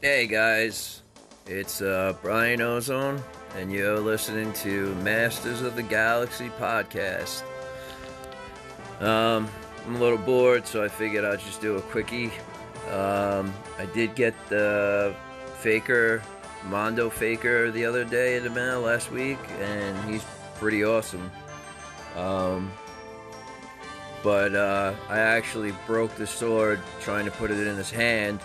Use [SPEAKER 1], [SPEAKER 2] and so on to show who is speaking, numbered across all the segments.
[SPEAKER 1] Hey guys, it's uh, Brian Ozone, and you're listening to Masters of the Galaxy podcast. Um, I'm a little bored, so I figured I'd just do a quickie. Um, I did get the Faker, Mondo Faker, the other day in the mail last week, and he's pretty awesome. Um, but uh, I actually broke the sword trying to put it in his hand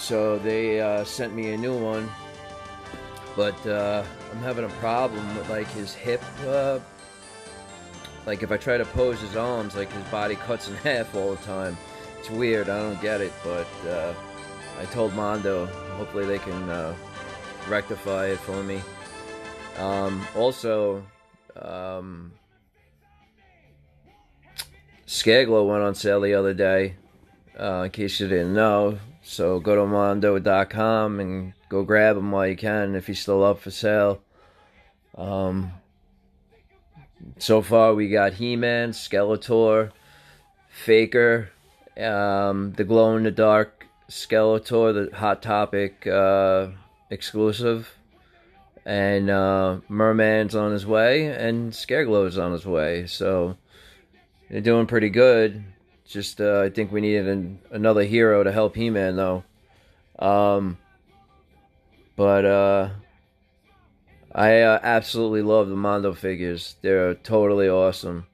[SPEAKER 1] so they uh, sent me a new one, but uh, I'm having a problem with like his hip. Uh, like if I try to pose his arms, like his body cuts in half all the time. It's weird. I don't get it, but uh, I told Mondo. Hopefully they can uh, rectify it for me. Um, also, um, Scareglow went on sale the other day. Uh, in case you didn't know, so go to mondo.com and go grab them while you can if he's still up for sale. Um, so far, we got He Man, Skeletor, Faker, um, the glow in the dark Skeletor, the Hot Topic uh, exclusive, and uh, Merman's on his way, and Scareglow's on his way. So they're doing pretty good. Just uh, I think we needed an, another hero to help He-Man though. Um, but uh, I uh, absolutely love the Mondo figures. They're totally awesome.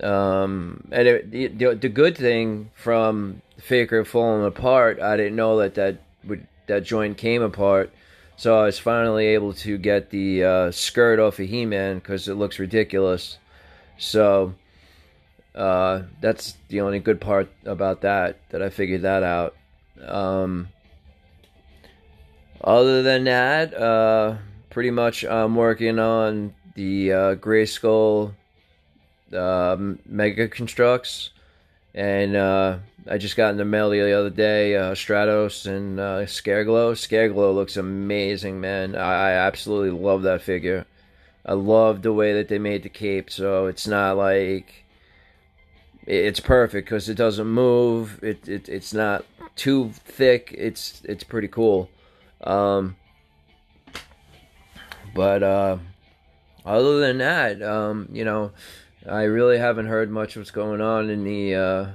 [SPEAKER 1] Um, and it, the, the good thing from Faker falling apart, I didn't know that that would that joint came apart. So I was finally able to get the uh, skirt off of He-Man because it looks ridiculous. So uh, that's the only good part about that that I figured that out. Um, other than that, uh, pretty much I'm working on the uh, Grayskull um, Mega Construx, and uh, I just got in the mail the other day uh, Stratos and uh, Scareglow. Scareglow looks amazing, man. I, I absolutely love that figure. I love the way that they made the cape, so it's not like it's perfect because it doesn't move. It, it it's not too thick. It's it's pretty cool. Um, but uh, other than that, um, you know, I really haven't heard much what's going on in the uh,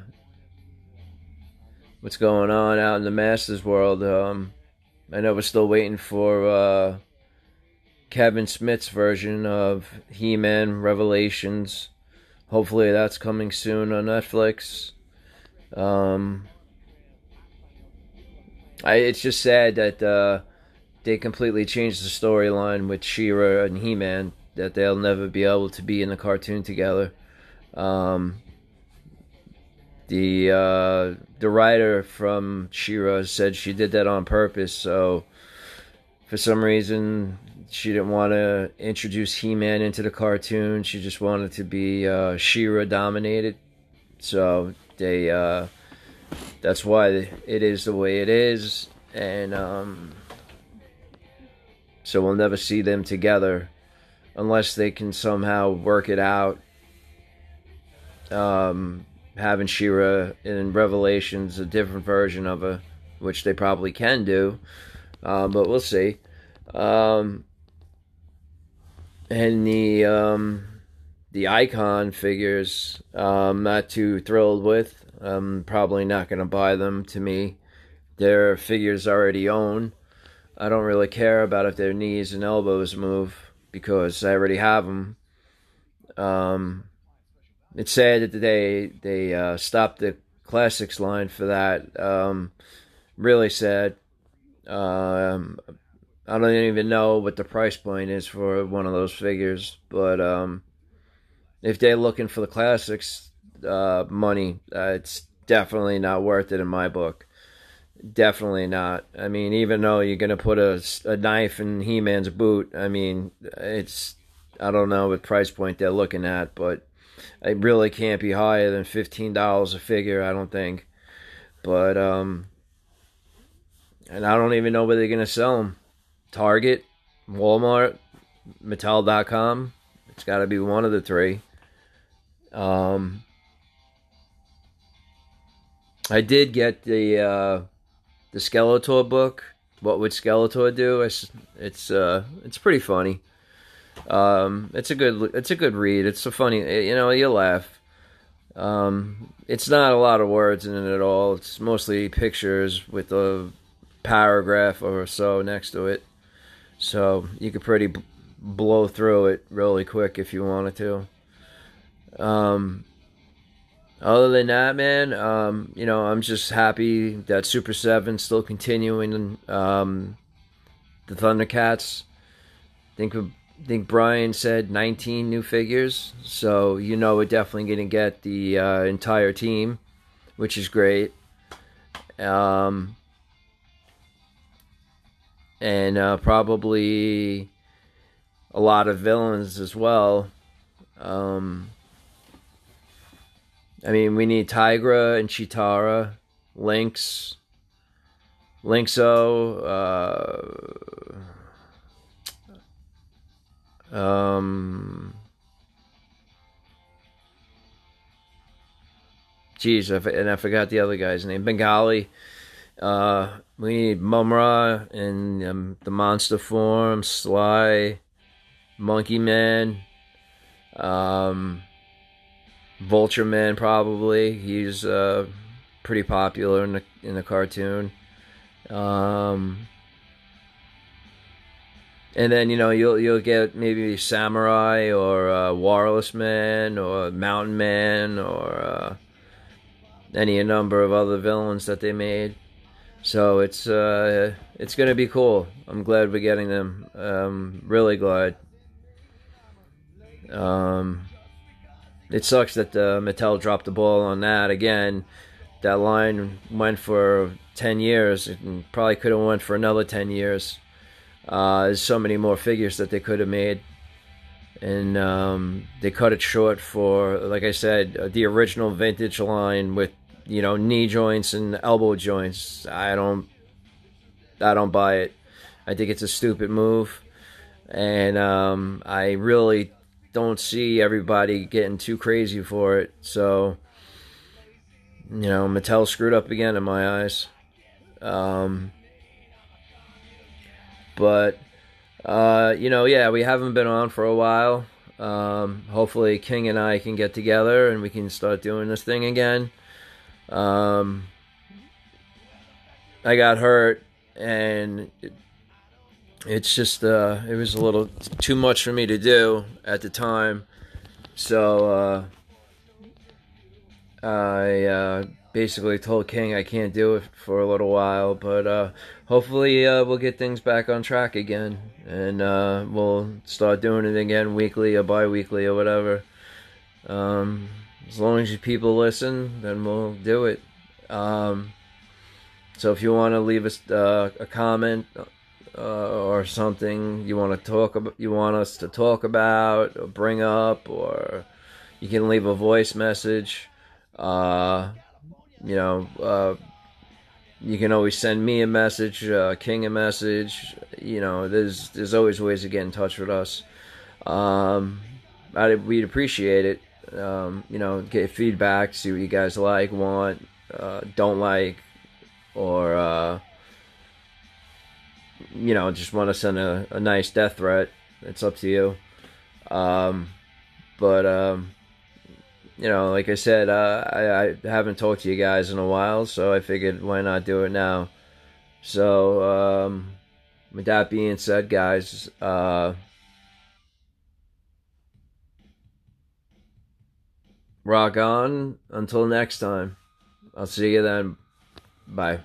[SPEAKER 1] what's going on out in the Masters world. Um, I know we're still waiting for uh, Kevin Smith's version of He-Man Revelations hopefully that's coming soon on Netflix. Um, I it's just sad that uh, they completely changed the storyline with She-Ra and He-Man that they'll never be able to be in the cartoon together. Um, the uh, the writer from She-Ra said she did that on purpose, so for some reason she didn't want to introduce He-Man into the cartoon. She just wanted to be uh, She-Ra dominated. So they uh, that's why it is the way it is, and um, so we'll never see them together unless they can somehow work it out. Um, having She-Ra in Revelations a different version of her, which they probably can do, um, but we'll see. Um, and the um, the icon figures I'm not too thrilled with. I'm probably not going to buy them to me. They're figures already own. I don't really care about if their knees and elbows move because I already have them. Um, it's sad that they they uh, stopped the classics line for that. Um, really sad. Um, I don't even know what the price point is for one of those figures, but um, if they're looking for the classics uh, money, uh, it's definitely not worth it in my book. Definitely not. I mean, even though you're gonna put a, a knife in He-Man's boot, I mean, it's I don't know what price point they're looking at, but it really can't be higher than fifteen dollars a figure. I don't think. But um, and I don't even know where they're gonna sell them. Target, Walmart, Mattel.com. It's got to be one of the three. Um, I did get the uh, the Skeletor book. What would Skeletor do? It's it's uh it's pretty funny. Um, it's a good it's a good read. It's a funny you know you laugh. Um, it's not a lot of words in it at all. It's mostly pictures with a paragraph or so next to it. So you could pretty blow through it really quick if you wanted to. Um, other than that, man, um, you know, I'm just happy that Super 7 still continuing um, the Thundercats. I think think Brian said 19 new figures, so you know we're definitely going to get the uh, entire team, which is great. Um, and uh, probably a lot of villains as well. Um, I mean, we need Tygra and Cheetara, Lynx, Lynx-O, uh, um, geez, and I forgot the other guy's name, Bengali. Uh, we need Mumm-Ra in um, the monster form, Sly, Monkey Man. Um, Vulture Man probably. He's uh, pretty popular in the in the cartoon. Um, and then you know you'll you'll get maybe Samurai or uh, Wireless Man or Mountain Man or uh, any number of other villains that they made. So it's uh, it's gonna be cool. I'm glad we're getting them. Um, really glad. Um, it sucks that uh, Mattel dropped the ball on that again. That line went for ten years, and probably could have went for another ten years. Uh, there's so many more figures that they could have made, and um, they cut it short for, like I said, uh, the original vintage line with you know knee joints and elbow joints. I don't, I don't buy it. I think it's a stupid move, and um, I really don't see everybody getting too crazy for it. So, you know, Mattel screwed up again in my eyes. Um, but, uh, you know, yeah, we haven't been on for a while. Um, hopefully, King and I can get together and we can start doing this thing again. Um, I got hurt and it, it's just uh, it was a little too much for me to do at the time, so uh, I uh, basically told King I can't do it for a little while, but uh, hopefully uh, we'll get things back on track again, and uh, we'll start doing it again weekly or bi-weekly or whatever. Um, as long as you people listen, then we'll do it. Um, so if you want to leave us uh, a comment uh, or something you want to talk about, you want us to talk about or bring up, or you can leave a voice message. Uh, you know, uh, you can always send me a message, uh, King a message. You know, there's there's always ways to get in touch with us. Um, I we'd appreciate it. Um, you know, get feedback, see what you guys like, want, uh, don't like, or uh, you know, just want to send a, a nice death threat, it's up to you. Um, but, um, you know, like I said, uh, I, I haven't talked to you guys in a while, so I figured why not do it now. So, um, with that being said, guys, rock on. Until next time, I'll see you then. Bye.